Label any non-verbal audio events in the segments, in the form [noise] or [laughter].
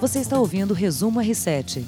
Você está ouvindo o Resumo R7.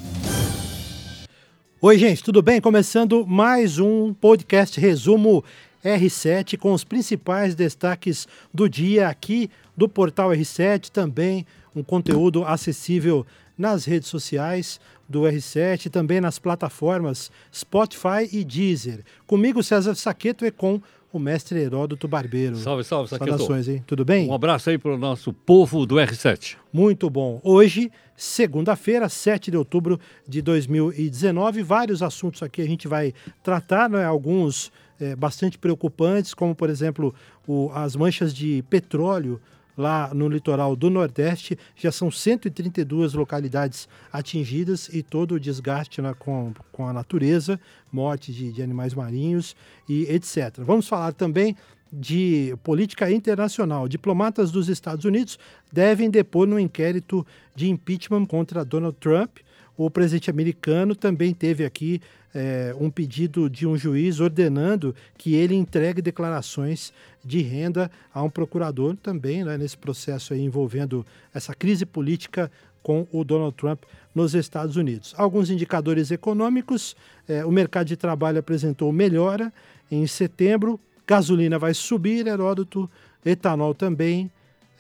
Oi, gente, tudo bem? Começando mais um podcast Resumo R7 com os principais destaques do dia aqui do portal R7, também um conteúdo acessível nas redes sociais do R7, também nas plataformas Spotify e Deezer. Comigo, César Saqueto, e com o mestre Heródoto Barbeiro. Salve, salve. Saudações, hein? Tudo bem? Um abraço aí para o nosso povo do R7. Muito bom. Hoje, segunda-feira, 7 de outubro de 2019, vários assuntos aqui a gente vai tratar, né? alguns é, bastante preocupantes, como, por exemplo, o, as manchas de petróleo lá no litoral do Nordeste. Já são 132 localidades atingidas e todo o desgaste né, com, com a natureza, morte de, de animais marinhos e etc. Vamos falar também de política internacional. Diplomatas dos Estados Unidos devem depor no inquérito de impeachment contra Donald Trump. O presidente americano também teve aqui é, um pedido de um juiz ordenando que ele entregue declarações de renda a um procurador também, né, nesse processo envolvendo essa crise política com o Donald Trump nos Estados Unidos. Alguns indicadores econômicos, é, o mercado de trabalho apresentou melhora em setembro, gasolina vai subir, Heródoto, etanol também,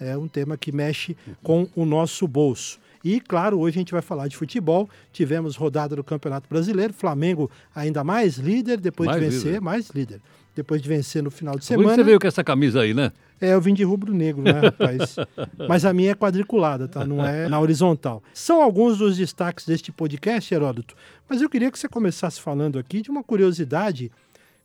é um tema que mexe com o nosso bolso. E, claro, hoje a gente vai falar de futebol. Tivemos rodada do Campeonato Brasileiro. Flamengo ainda mais líder depois mais de vencer, líder. mais líder. Depois de vencer no final de semana. Você veio com essa camisa aí, né? É, eu vim de rubro-negro, né, rapaz? [laughs] Mas a minha é quadriculada, tá? Não é na horizontal. São alguns dos destaques deste podcast, Heródoto. Mas eu queria que você começasse falando aqui de uma curiosidade.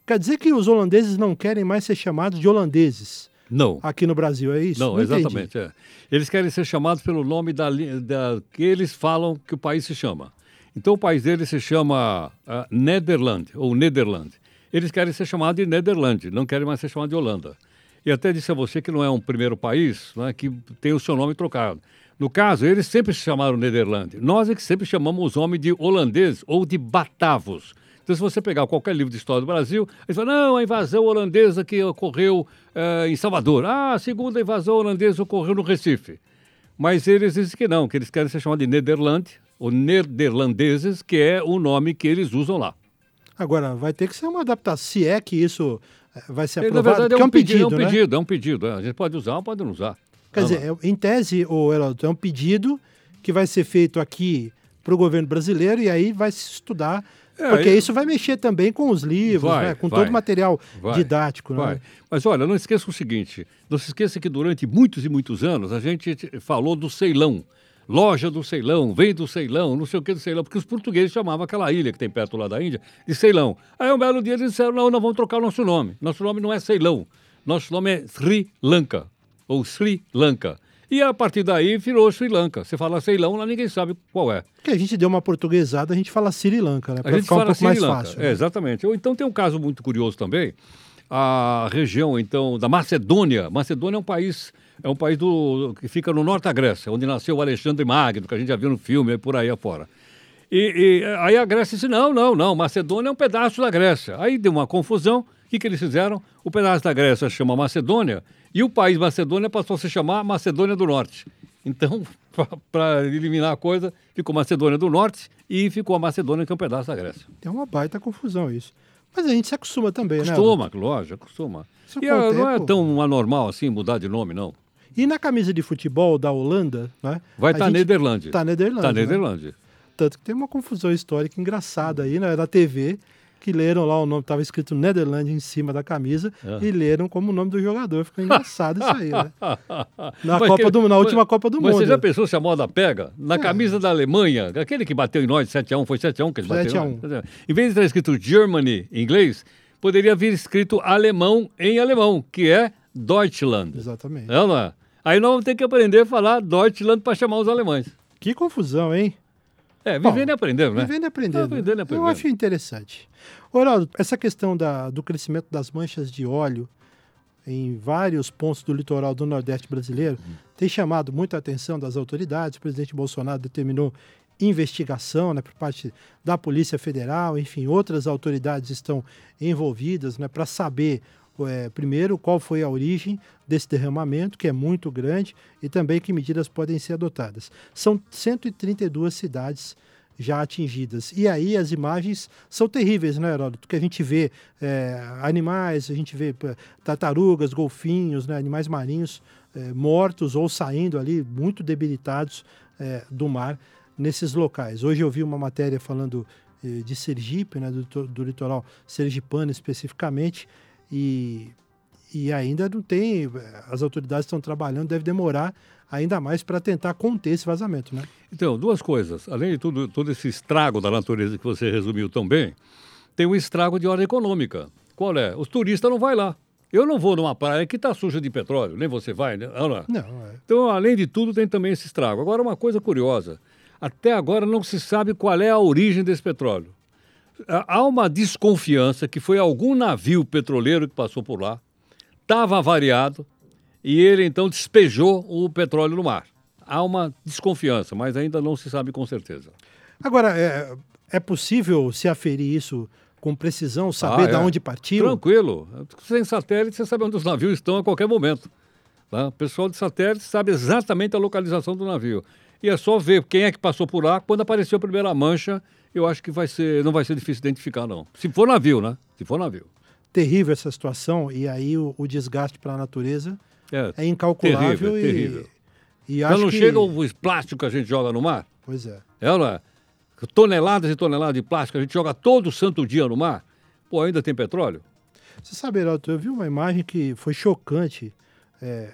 Quer dizer que os holandeses não querem mais ser chamados de holandeses? Não. Aqui no Brasil, é isso? Não, Não exatamente. É. Eles querem ser chamados pelo nome da, da, que eles falam que o país se chama. Então o país deles se chama uh, Nederland, ou Nederland. Eles querem ser chamados de Nederland, não querem mais ser chamados de Holanda. E até disse a você que não é um primeiro país né, que tem o seu nome trocado. No caso, eles sempre se chamaram Nederland. Nós é que sempre chamamos os homens de holandeses ou de batavos. Então, se você pegar qualquer livro de história do Brasil, eles falam, não, a invasão holandesa que ocorreu eh, em Salvador. Ah, a segunda invasão holandesa ocorreu no Recife. Mas eles dizem que não, que eles querem ser chamados de Nederland, ou Nederlandeses, que é o nome que eles usam lá. Agora, vai ter que ser uma adaptação, se é que isso eh, vai ser aprovado, Na verdade, é um, é um pedido, pedido, é um né? pedido, é um pedido. A gente pode usar ou pode não usar. Quer dizer, é, em tese, o Heródoto, é um pedido que vai ser feito aqui para o governo brasileiro e aí vai se estudar é, Porque isso vai mexer também com os livros, vai, né? com vai, todo o material vai, didático. Né? Mas olha, não esqueça o seguinte: não se esqueça que durante muitos e muitos anos a gente falou do Ceilão. Loja do Ceilão, vem do Ceilão, não sei o que do Ceilão, porque os portugueses chamavam aquela ilha que tem perto lá da Índia de Ceilão. Aí um belo dia eles disseram: não, nós vamos trocar o nosso nome. Nosso nome não é Ceilão, nosso nome é Sri Lanka, ou Sri Lanka. E a partir daí virou Sri Lanka. Você fala Ceilão, lá ninguém sabe qual é. Que a gente deu uma portuguesada, a gente fala Sri Lanka, né? Pra a gente fala um Sri mais Lanka. fácil. Né? É, exatamente. Ou então tem um caso muito curioso também. A região, então, da Macedônia. Macedônia é um país é um país do, que fica no norte da Grécia, onde nasceu o Alexandre Magno, que a gente já viu no filme e por aí afora. E, e, aí a Grécia disse: não, não, não, Macedônia é um pedaço da Grécia. Aí deu uma confusão. O que, que eles fizeram? O pedaço da Grécia chama Macedônia e o país Macedônia passou a se chamar Macedônia do Norte. Então, [laughs] para eliminar a coisa, ficou Macedônia do Norte e ficou a Macedônia, que é um pedaço da Grécia. Tem uma baita confusão isso. Mas a gente se acostuma também, costuma, né? Costuma, lógico, acostuma. Isso e a, não é tão anormal assim mudar de nome, não. E na camisa de futebol da Holanda, né? Vai estar tá Nederlândia. Está Nederlândia. Está né? Tanto que tem uma confusão histórica engraçada aí né, na TV que leram lá o nome, estava escrito Netherlands em cima da camisa é. e leram como o nome do jogador. Ficou engraçado isso aí, né? [laughs] Na, Copa que, do, na última mas, Copa do Mundo. Mas você já pensou se a moda pega? Na é. camisa da Alemanha, aquele que bateu em nós 7x1, foi 7x1 que eles bateram? 7x1. Em vez de estar escrito Germany em inglês, poderia vir escrito alemão em alemão, que é Deutschland. Exatamente. É, não é? Aí nós vamos ter que aprender a falar Deutschland para chamar os alemães. Que confusão, hein? É, vivendo Bom, e aprendendo, né? Vivendo e aprendendo. É, vivendo e aprendendo. Eu acho interessante. Oraldo, essa questão da, do crescimento das manchas de óleo em vários pontos do litoral do Nordeste brasileiro uhum. tem chamado muita atenção das autoridades. O presidente Bolsonaro determinou investigação né, por parte da Polícia Federal, enfim, outras autoridades estão envolvidas né, para saber é, primeiro, qual foi a origem desse derramamento, que é muito grande, e também que medidas podem ser adotadas. São 132 cidades já atingidas. E aí as imagens são terríveis, né, Heródoto? Que a gente vê é, animais, a gente vê tartarugas, golfinhos, né, animais marinhos é, mortos ou saindo ali, muito debilitados é, do mar nesses locais. Hoje eu vi uma matéria falando eh, de Sergipe, né, do, do litoral sergipano especificamente, e, e ainda não tem, as autoridades estão trabalhando, deve demorar ainda mais para tentar conter esse vazamento, né? Então, duas coisas. Além de tudo, todo esse estrago da natureza que você resumiu tão bem, tem um estrago de ordem econômica. Qual é? Os turistas não vão lá. Eu não vou numa praia que está suja de petróleo, nem você vai, né? Não, não é. Então, além de tudo, tem também esse estrago. Agora, uma coisa curiosa. Até agora não se sabe qual é a origem desse petróleo. Há uma desconfiança que foi algum navio petroleiro que passou por lá, estava avariado, e ele então despejou o petróleo no mar. Há uma desconfiança, mas ainda não se sabe com certeza. Agora, é, é possível se aferir isso com precisão, saber ah, é. de onde partiu? Tranquilo. Sem satélite, você sabe onde os navios estão a qualquer momento. Tá? O pessoal de satélite sabe exatamente a localização do navio. E é só ver quem é que passou por lá. Quando apareceu a primeira mancha, eu acho que vai ser, não vai ser difícil identificar, não. Se for navio, né? Se for navio. Terrível essa situação, e aí o, o desgaste para a natureza é, é incalculável. Terrível, e, terrível. E Já não que... chega o plástico que a gente joga no mar? Pois é. É? Toneladas e toneladas de plástico, a gente joga todo santo dia no mar. Pô, ainda tem petróleo? Você sabe, Heraldo, eu vi uma imagem que foi chocante. É,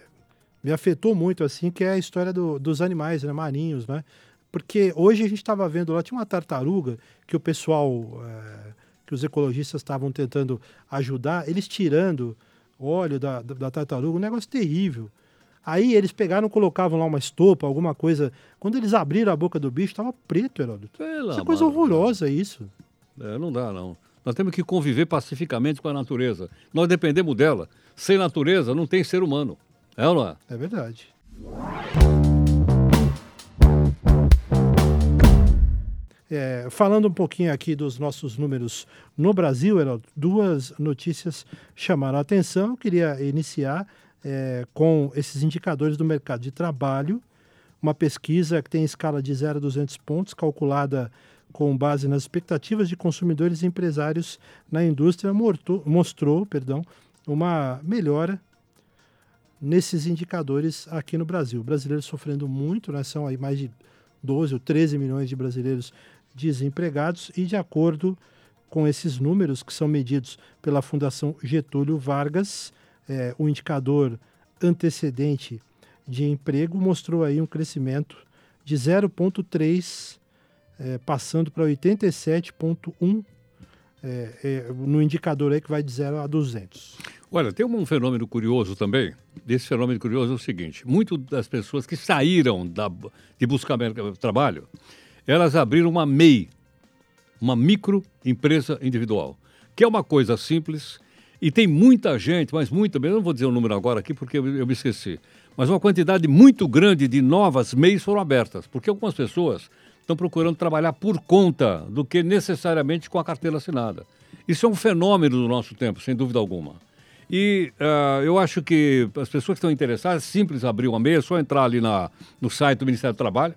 me afetou muito, assim, que é a história do, dos animais né, marinhos, né? Porque hoje a gente estava vendo lá, tinha uma tartaruga que o pessoal, é, que os ecologistas estavam tentando ajudar, eles tirando óleo da, da, da tartaruga, um negócio terrível. Aí eles pegaram, colocavam lá uma estopa, alguma coisa. Quando eles abriram a boca do bicho, estava preto, Heródoto. Isso é coisa horrorosa, isso. É, não dá, não. Nós temos que conviver pacificamente com a natureza. Nós dependemos dela. Sem natureza, não tem ser humano. É ou não é? É verdade. É, falando um pouquinho aqui dos nossos números no Brasil, Heraldo, duas notícias chamaram a atenção. Eu queria iniciar é, com esses indicadores do mercado de trabalho, uma pesquisa que tem escala de 0 a 200 pontos, calculada com base nas expectativas de consumidores e empresários na indústria, mostrou, mostrou perdão, uma melhora nesses indicadores aqui no Brasil. Brasileiros sofrendo muito, né? são aí mais de 12 ou 13 milhões de brasileiros desempregados e de acordo com esses números que são medidos pela Fundação Getúlio Vargas, é, o indicador antecedente de emprego mostrou aí um crescimento de 0,3, é, passando para 87,1 é, é, no indicador aí que vai de 0 a 200. Olha, tem um fenômeno curioso também. Desse fenômeno curioso é o seguinte: muitas das pessoas que saíram da, de buscar trabalho, elas abriram uma MEI, uma microempresa individual, que é uma coisa simples e tem muita gente, mas muita, eu não vou dizer o número agora aqui porque eu, eu me esqueci, mas uma quantidade muito grande de novas MEIs foram abertas, porque algumas pessoas estão procurando trabalhar por conta do que necessariamente com a carteira assinada. Isso é um fenômeno do nosso tempo, sem dúvida alguma. E uh, eu acho que as pessoas que estão interessadas, simples abrir uma meia, é só entrar ali na, no site do Ministério do Trabalho,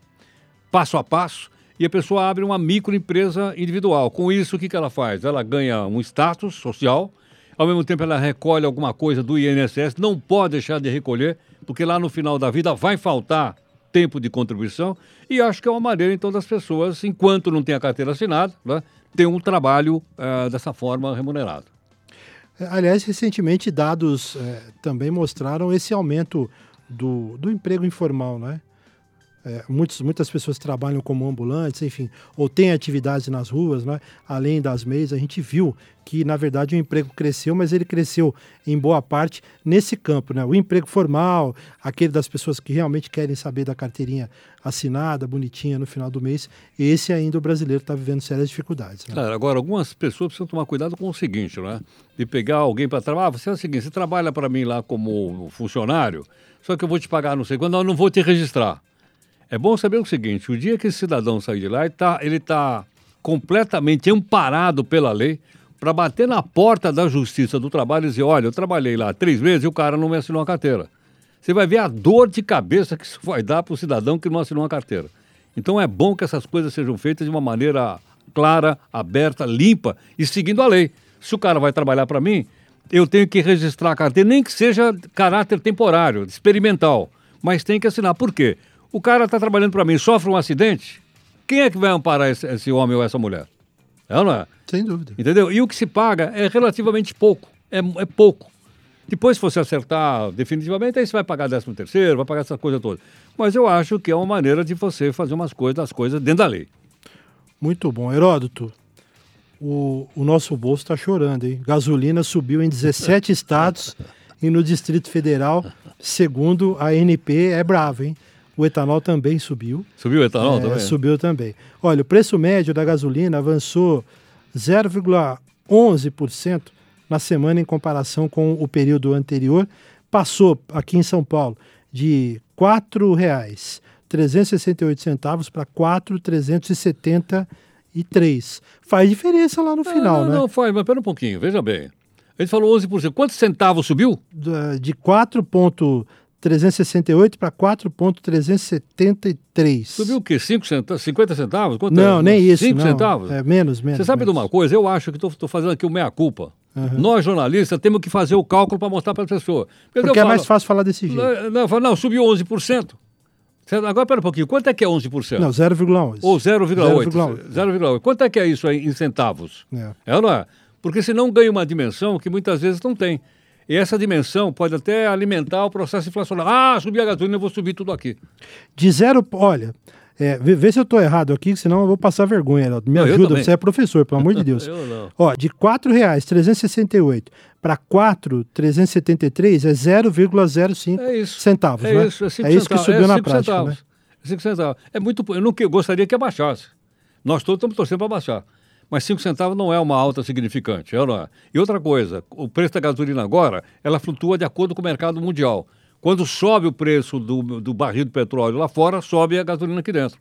passo a passo, e a pessoa abre uma microempresa individual. Com isso, o que, que ela faz? Ela ganha um status social, ao mesmo tempo ela recolhe alguma coisa do INSS, não pode deixar de recolher, porque lá no final da vida vai faltar tempo de contribuição, e acho que é uma maneira, então, das pessoas, enquanto não tem a carteira assinada, né, ter um trabalho uh, dessa forma remunerado. Aliás, recentemente dados é, também mostraram esse aumento do, do emprego informal, né? É, muitos, muitas pessoas trabalham como ambulantes, enfim, ou têm atividades nas ruas, né? além das MEIs. A gente viu que, na verdade, o emprego cresceu, mas ele cresceu em boa parte nesse campo. Né? O emprego formal, aquele das pessoas que realmente querem saber da carteirinha assinada, bonitinha no final do mês, esse ainda o brasileiro está vivendo sérias dificuldades. Né? Claro, agora, algumas pessoas precisam tomar cuidado com o seguinte, né? de pegar alguém para trabalhar. Ah, você é o seguinte, você trabalha para mim lá como funcionário, só que eu vou te pagar não sei quando, eu não vou te registrar. É bom saber o seguinte: o dia que esse cidadão sair de lá, ele está tá completamente amparado pela lei, para bater na porta da Justiça do Trabalho e dizer: olha, eu trabalhei lá três meses e o cara não me assinou a carteira. Você vai ver a dor de cabeça que isso vai dar para o cidadão que não assinou a carteira. Então é bom que essas coisas sejam feitas de uma maneira clara, aberta, limpa e seguindo a lei. Se o cara vai trabalhar para mim, eu tenho que registrar a carteira, nem que seja caráter temporário, experimental, mas tem que assinar. Por quê? O cara está trabalhando para mim, sofre um acidente, quem é que vai amparar esse, esse homem ou essa mulher? É ou não é? Sem dúvida. Entendeu? E o que se paga é relativamente pouco. É, é pouco. Depois, se você acertar definitivamente, aí você vai pagar 13 terceiro, vai pagar essa coisa toda. Mas eu acho que é uma maneira de você fazer umas coisas, as coisas dentro da lei. Muito bom. Heródoto, o, o nosso bolso está chorando, hein? Gasolina subiu em 17 [laughs] estados e no Distrito Federal, segundo a ANP, é bravo, hein? O etanol também subiu. Subiu o etanol é, também? Subiu também. Olha, o preço médio da gasolina avançou 0,11% na semana em comparação com o período anterior. Passou aqui em São Paulo de R$ 4,368 para R$ 4,373. Faz diferença lá no final, não, né? Não, faz, mas pera um pouquinho, veja bem. Ele falou 11%. Quantos centavos subiu? De 4,3 368 para 4,373. Subiu o quê? centavos? 50 centavos? Quanto não, é? nem isso. 5 centavos? É menos, menos. Você sabe menos. de uma coisa? Eu acho que estou fazendo aqui o meia-culpa. Uhum. Nós, jornalistas, temos que fazer o cálculo para mostrar para a pessoa. Porque, Porque é falo, mais fácil falar desse jeito. Não, não, falo, não subiu 11%. Agora, pera um pouquinho, quanto é que é 11%? Não, 0,11. Ou 0,8. 0,8. Quanto é que é isso aí em centavos? É. é não é? Porque senão ganha uma dimensão que muitas vezes não tem. E essa dimensão pode até alimentar o processo inflacionário. Ah, subi a gasolina, eu vou subir tudo aqui. De zero, olha, é, vê, vê se eu estou errado aqui, senão eu vou passar vergonha. Heraldo. Me Não, ajuda, você é professor, pelo amor de Deus. [laughs] Eu não. Ó, de R$ 4,368 para R$ 4,373 é 0,05 É isso. centavos, É né? isso, é, é isso que centavos, subiu é na prática, centavos. né? É cinco centavos. É muito, eu não que- eu gostaria que abaixasse. Nós todos estamos torcendo para baixar. Mas 5 centavos não é uma alta significante, é não é? E outra coisa, o preço da gasolina agora, ela flutua de acordo com o mercado mundial. Quando sobe o preço do, do barril de petróleo lá fora, sobe a gasolina aqui dentro.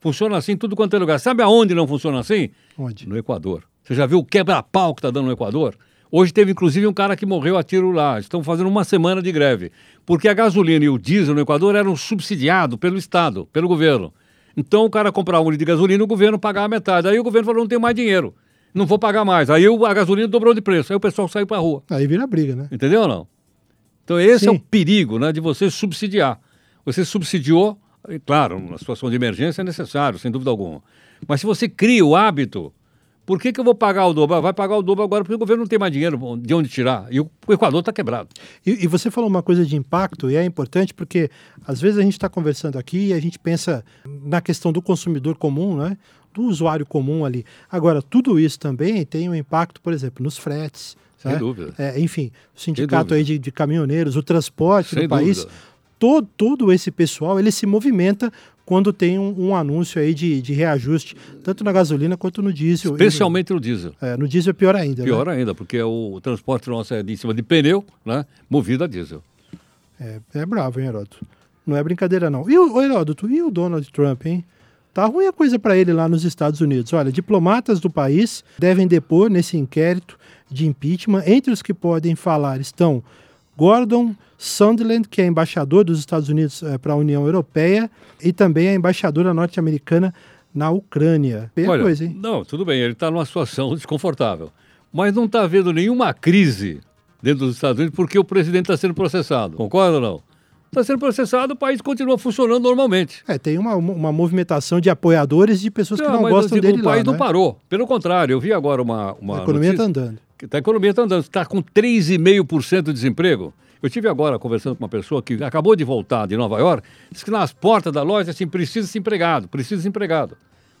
Funciona assim em tudo quanto é lugar. Sabe aonde não funciona assim? Onde? No Equador. Você já viu o quebra-pau que está dando no Equador? Hoje teve inclusive um cara que morreu a tiro lá. Estão fazendo uma semana de greve. Porque a gasolina e o diesel no Equador eram subsidiados pelo Estado, pelo governo. Então o cara comprava um litro de gasolina e o governo pagava metade. Aí o governo falou: não tem mais dinheiro. Não vou pagar mais. Aí a gasolina dobrou de preço. Aí o pessoal saiu para a rua. Aí vira briga, né? Entendeu ou não? Então esse é Sim. o perigo né, de você subsidiar. Você subsidiou, claro, numa situação de emergência é necessário, sem dúvida alguma. Mas se você cria o hábito, por que, que eu vou pagar o dobro? Ah, Vai pagar o dobro agora porque o governo não tem mais dinheiro de onde tirar. E o, Equador está quebrado. E, e você falou uma coisa de impacto, e é importante porque às vezes a gente está conversando aqui e a gente pensa na questão do consumidor comum, né? do usuário comum ali. Agora, tudo isso também tem um impacto, por exemplo, nos fretes. Sem né? dúvida. É, enfim, o sindicato aí de, de caminhoneiros, o transporte Sem do país, dúvida. todo, todo esse pessoal ele se movimenta quando tem um, um anúncio aí de, de reajuste, tanto na gasolina quanto no diesel. Especialmente no diesel. No, é, no diesel é pior ainda. né? Pior ainda, porque o transporte nosso é de cima de pneu, né? movido a diesel. É, é bravo, hein, Heródoto? Não é brincadeira, não. E o Heródoto, e o Donald Trump, hein? Tá ruim a coisa para ele lá nos Estados Unidos. Olha, diplomatas do país devem depor nesse inquérito de impeachment. Entre os que podem falar estão Gordon Sondland, que é embaixador dos Estados Unidos para a União Europeia, e também a embaixadora norte-americana na Ucrânia. Bem Olha, coisa, hein? Não, tudo bem, ele está numa situação [laughs] desconfortável. Mas não está havendo nenhuma crise dentro dos Estados Unidos porque o presidente está sendo processado. Concorda ou não? Está sendo processado, o país continua funcionando normalmente. É, tem uma, uma movimentação de apoiadores de pessoas que não mas gostam digo, dele o país lá, não né? parou. Pelo contrário, eu vi agora uma, uma A economia está andando. que a economia está andando. Está com 3,5% de desemprego. Eu tive agora conversando com uma pessoa que acabou de voltar de Nova York, disse que nas portas da loja assim, precisa ser empregado, precisa ser empregado.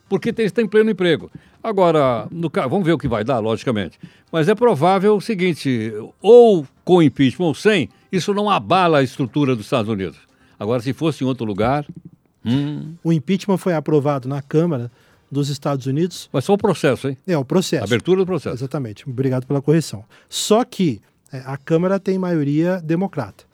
Porque tem, está em pleno emprego. Agora, no, vamos ver o que vai dar, logicamente. Mas é provável o seguinte: ou com impeachment ou sem, isso não abala a estrutura dos Estados Unidos. Agora, se fosse em outro lugar, hum, O impeachment foi aprovado na Câmara dos Estados Unidos. mas só o processo, hein? É o processo. Abertura do processo. Exatamente. Obrigado pela correção. Só que a Câmara tem maioria democrata.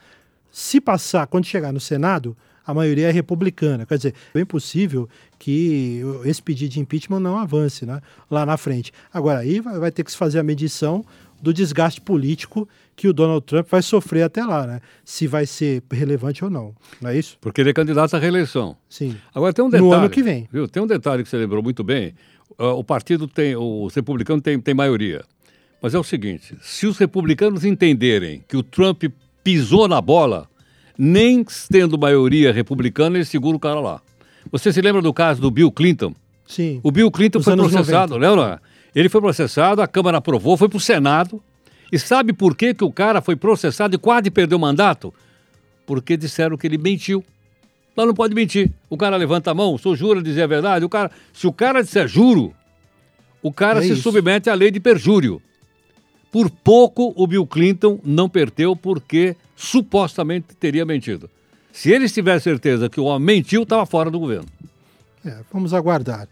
Se passar, quando chegar no Senado, a maioria é republicana. Quer dizer, é bem possível que esse pedido de impeachment não avance né, lá na frente. Agora, aí vai, ter que se fazer a medição do desgaste político que o Donald Trump vai sofrer até lá, né? Se vai ser relevante ou não, não é isso? Porque ele é candidato à reeleição. Sim. Agora tem um detalhe. No ano que vem. Viu? Tem um detalhe que você lembrou muito bem. Uh, o partido tem, os republicanos têm tem maioria. Mas é o seguinte: se os republicanos entenderem que o Trump pisou na bola, nem tendo maioria republicana, ele segura o cara lá. Você se lembra do caso do Bill Clinton? Sim. O Bill Clinton foi processado, 90. lembra? Ele foi processado, a Câmara aprovou, foi para o Senado. E sabe por que, que o cara foi processado e quase perdeu o mandato? Porque disseram que ele mentiu. Lá não pode mentir. O cara levanta a mão, sou jura dizer a verdade. O cara, se o cara disser juro, o cara é se isso. submete à lei de perjúrio. Por pouco o Bill Clinton não perdeu porque supostamente teria mentido. Se ele tivesse certeza que o homem mentiu, estava fora do governo. É, vamos aguardar.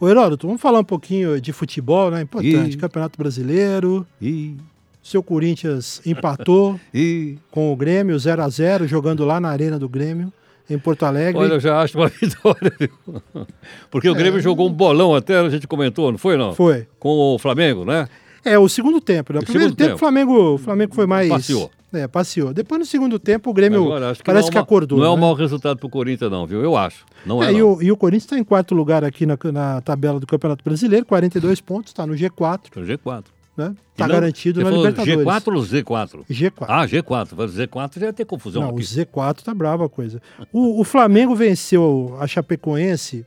Ô Heródoto, vamos falar um pouquinho de futebol, né? Importante. Campeonato Brasileiro. E... Seu Corinthians empatou [laughs] com o Grêmio 0 a 0 jogando lá na Arena do Grêmio, em Porto Alegre. Olha, eu já acho uma [laughs] vitória, viu? Porque o Grêmio é... jogou um bolão até, a gente comentou, não foi não? Foi. Com o Flamengo, né? É, o segundo tempo. No né? primeiro tempo, o Flamengo, o Flamengo foi mais. Passeou. É, passeou. Depois no segundo tempo o Grêmio Agora, que parece é uma, que acordou. Não é um né? mau resultado para o Corinthians, não, viu? Eu acho. Não é, é e, o, e, o, Corinthians está em quarto lugar aqui na, na, tabela do Campeonato Brasileiro, 42 pontos, está no G4. No G4. Né? Tá garantido na Libertadores. G4 ou Z4? G4. Ah, G4. Z4 já ter confusão. Não, aqui. o Z4 tá brava a coisa. O, o Flamengo venceu a Chapecoense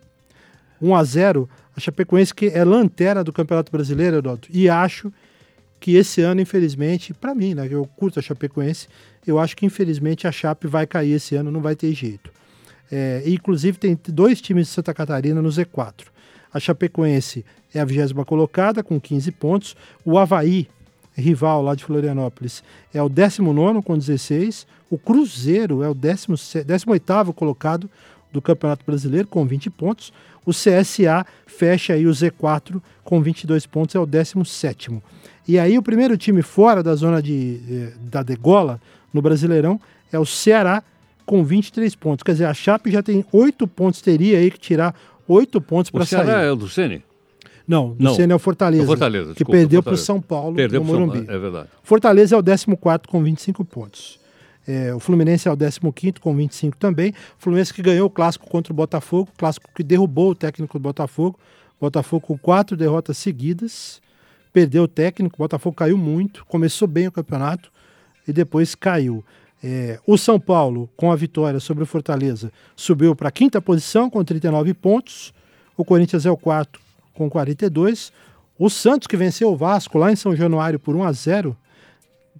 1 a 0 A Chapecoense que é lanterna do Campeonato Brasileiro, Eduardo, e acho que esse ano, infelizmente, para mim, né, eu curto a Chapecoense, eu acho que infelizmente a Chape vai cair esse ano, não vai ter jeito. É, inclusive tem dois times de Santa Catarina no Z4. A Chapecoense é a vigésima colocada com 15 pontos. O Havaí, rival lá de Florianópolis, é o 19 com 16. O Cruzeiro é o 18 colocado do Campeonato Brasileiro com 20 pontos. O CSA fecha aí o Z4 com 22 pontos, é o 17 e aí o primeiro time fora da zona de, eh, da degola no Brasileirão é o Ceará com 23 pontos. Quer dizer, a Chape já tem 8 pontos, teria aí que tirar 8 pontos para sair. O Ceará é o do Ceni? Não, Ceni é o Fortaleza. O Fortaleza, que perdeu para o São Paulo perdeu no Morumbi. São... É verdade. Fortaleza é o 14 com 25 pontos. É, o Fluminense é o 15 com 25 também. O Fluminense que ganhou o clássico contra o Botafogo, clássico que derrubou o técnico do Botafogo. Botafogo com quatro derrotas seguidas perdeu o técnico, o Botafogo caiu muito, começou bem o campeonato e depois caiu. É, o São Paulo, com a vitória sobre o Fortaleza, subiu para a quinta posição com 39 pontos. O Corinthians é o quarto com 42. O Santos, que venceu o Vasco lá em São Januário por 1 a 0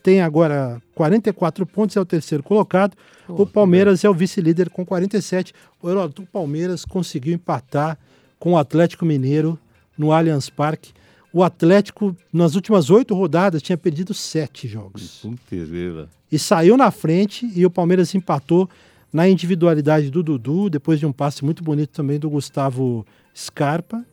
tem agora 44 pontos, é o terceiro colocado. Oh, o Palmeiras é o vice-líder com 47. O, o Palmeiras conseguiu empatar com o Atlético Mineiro no Allianz Parque o Atlético, nas últimas oito rodadas, tinha perdido sete jogos. E saiu na frente e o Palmeiras empatou na individualidade do Dudu, depois de um passe muito bonito também do Gustavo Scarpa.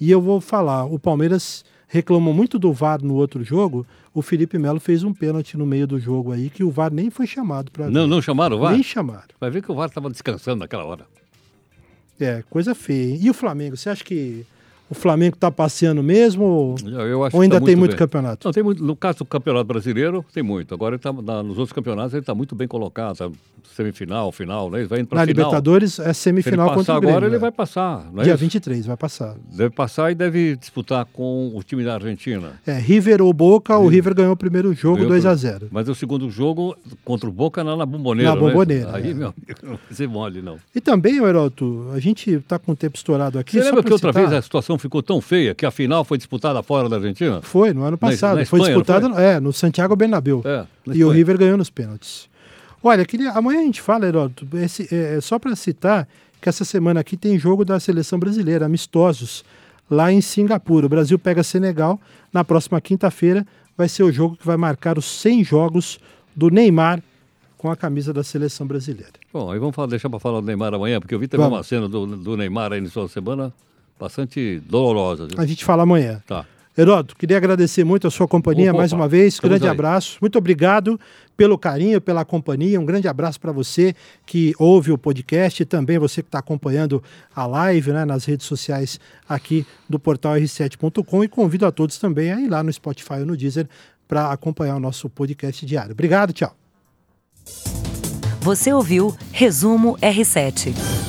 E eu vou falar, o Palmeiras reclamou muito do VAR no outro jogo. O Felipe Melo fez um pênalti no meio do jogo aí que o VAR nem foi chamado para Não, não chamaram o VAR? Nem chamaram. Vai ver que o VAR estava descansando naquela hora. É, coisa feia. E o Flamengo, você acha que o Flamengo está passeando mesmo ou, ou ainda tá tem muito, muito campeonato? Não, tem muito. No caso do Campeonato Brasileiro, tem muito. Agora, tá, na, nos outros campeonatos, ele está muito bem colocado. Tá semifinal, final, né? Ele vai indo para Na final. Libertadores é semifinal contra o Grêmio. agora, né? ele vai passar. Dia isso? 23, vai passar. Deve passar e deve disputar com o time da Argentina. É, River ou Boca, o River ganhou o primeiro jogo 2 a 0 Mas o segundo jogo contra o Boca na, na Bomboneira. Na né? Bomboneira. Né? Aí, é. meu amigo, não vai ser mole, não. E também, Heroto, a gente está com o tempo estourado aqui. Você lembra que outra citar... vez a situação ficou tão feia que a final foi disputada fora da Argentina? Foi, no ano passado. Na, na foi disputada é, no Santiago Bernabéu. É, e o River ganhou nos pênaltis. Olha, queria, amanhã a gente fala, Heródoto, esse, é, é só para citar que essa semana aqui tem jogo da seleção brasileira, amistosos, lá em Singapura. O Brasil pega Senegal. Na próxima quinta-feira vai ser o jogo que vai marcar os 100 jogos do Neymar com a camisa da seleção brasileira. Bom, aí vamos falar, deixar para falar do Neymar amanhã, porque eu vi também vamos. uma cena do, do Neymar aí no final da semana bastante dolorosa. Viu? A gente fala amanhã. Tá. Heródoto, queria agradecer muito a sua companhia Opa, mais uma vez. estamos Grande aí. abraço. Muito obrigado pelo carinho, pela companhia. Um grande abraço para você que ouve o podcast e também você que está acompanhando a live né, nas redes sociais aqui do portal r7.com. E convido a todos também a ir lá no Spotify ou no Deezer para acompanhar o nosso podcast diário. Obrigado, tchau. Você ouviu Resumo R7.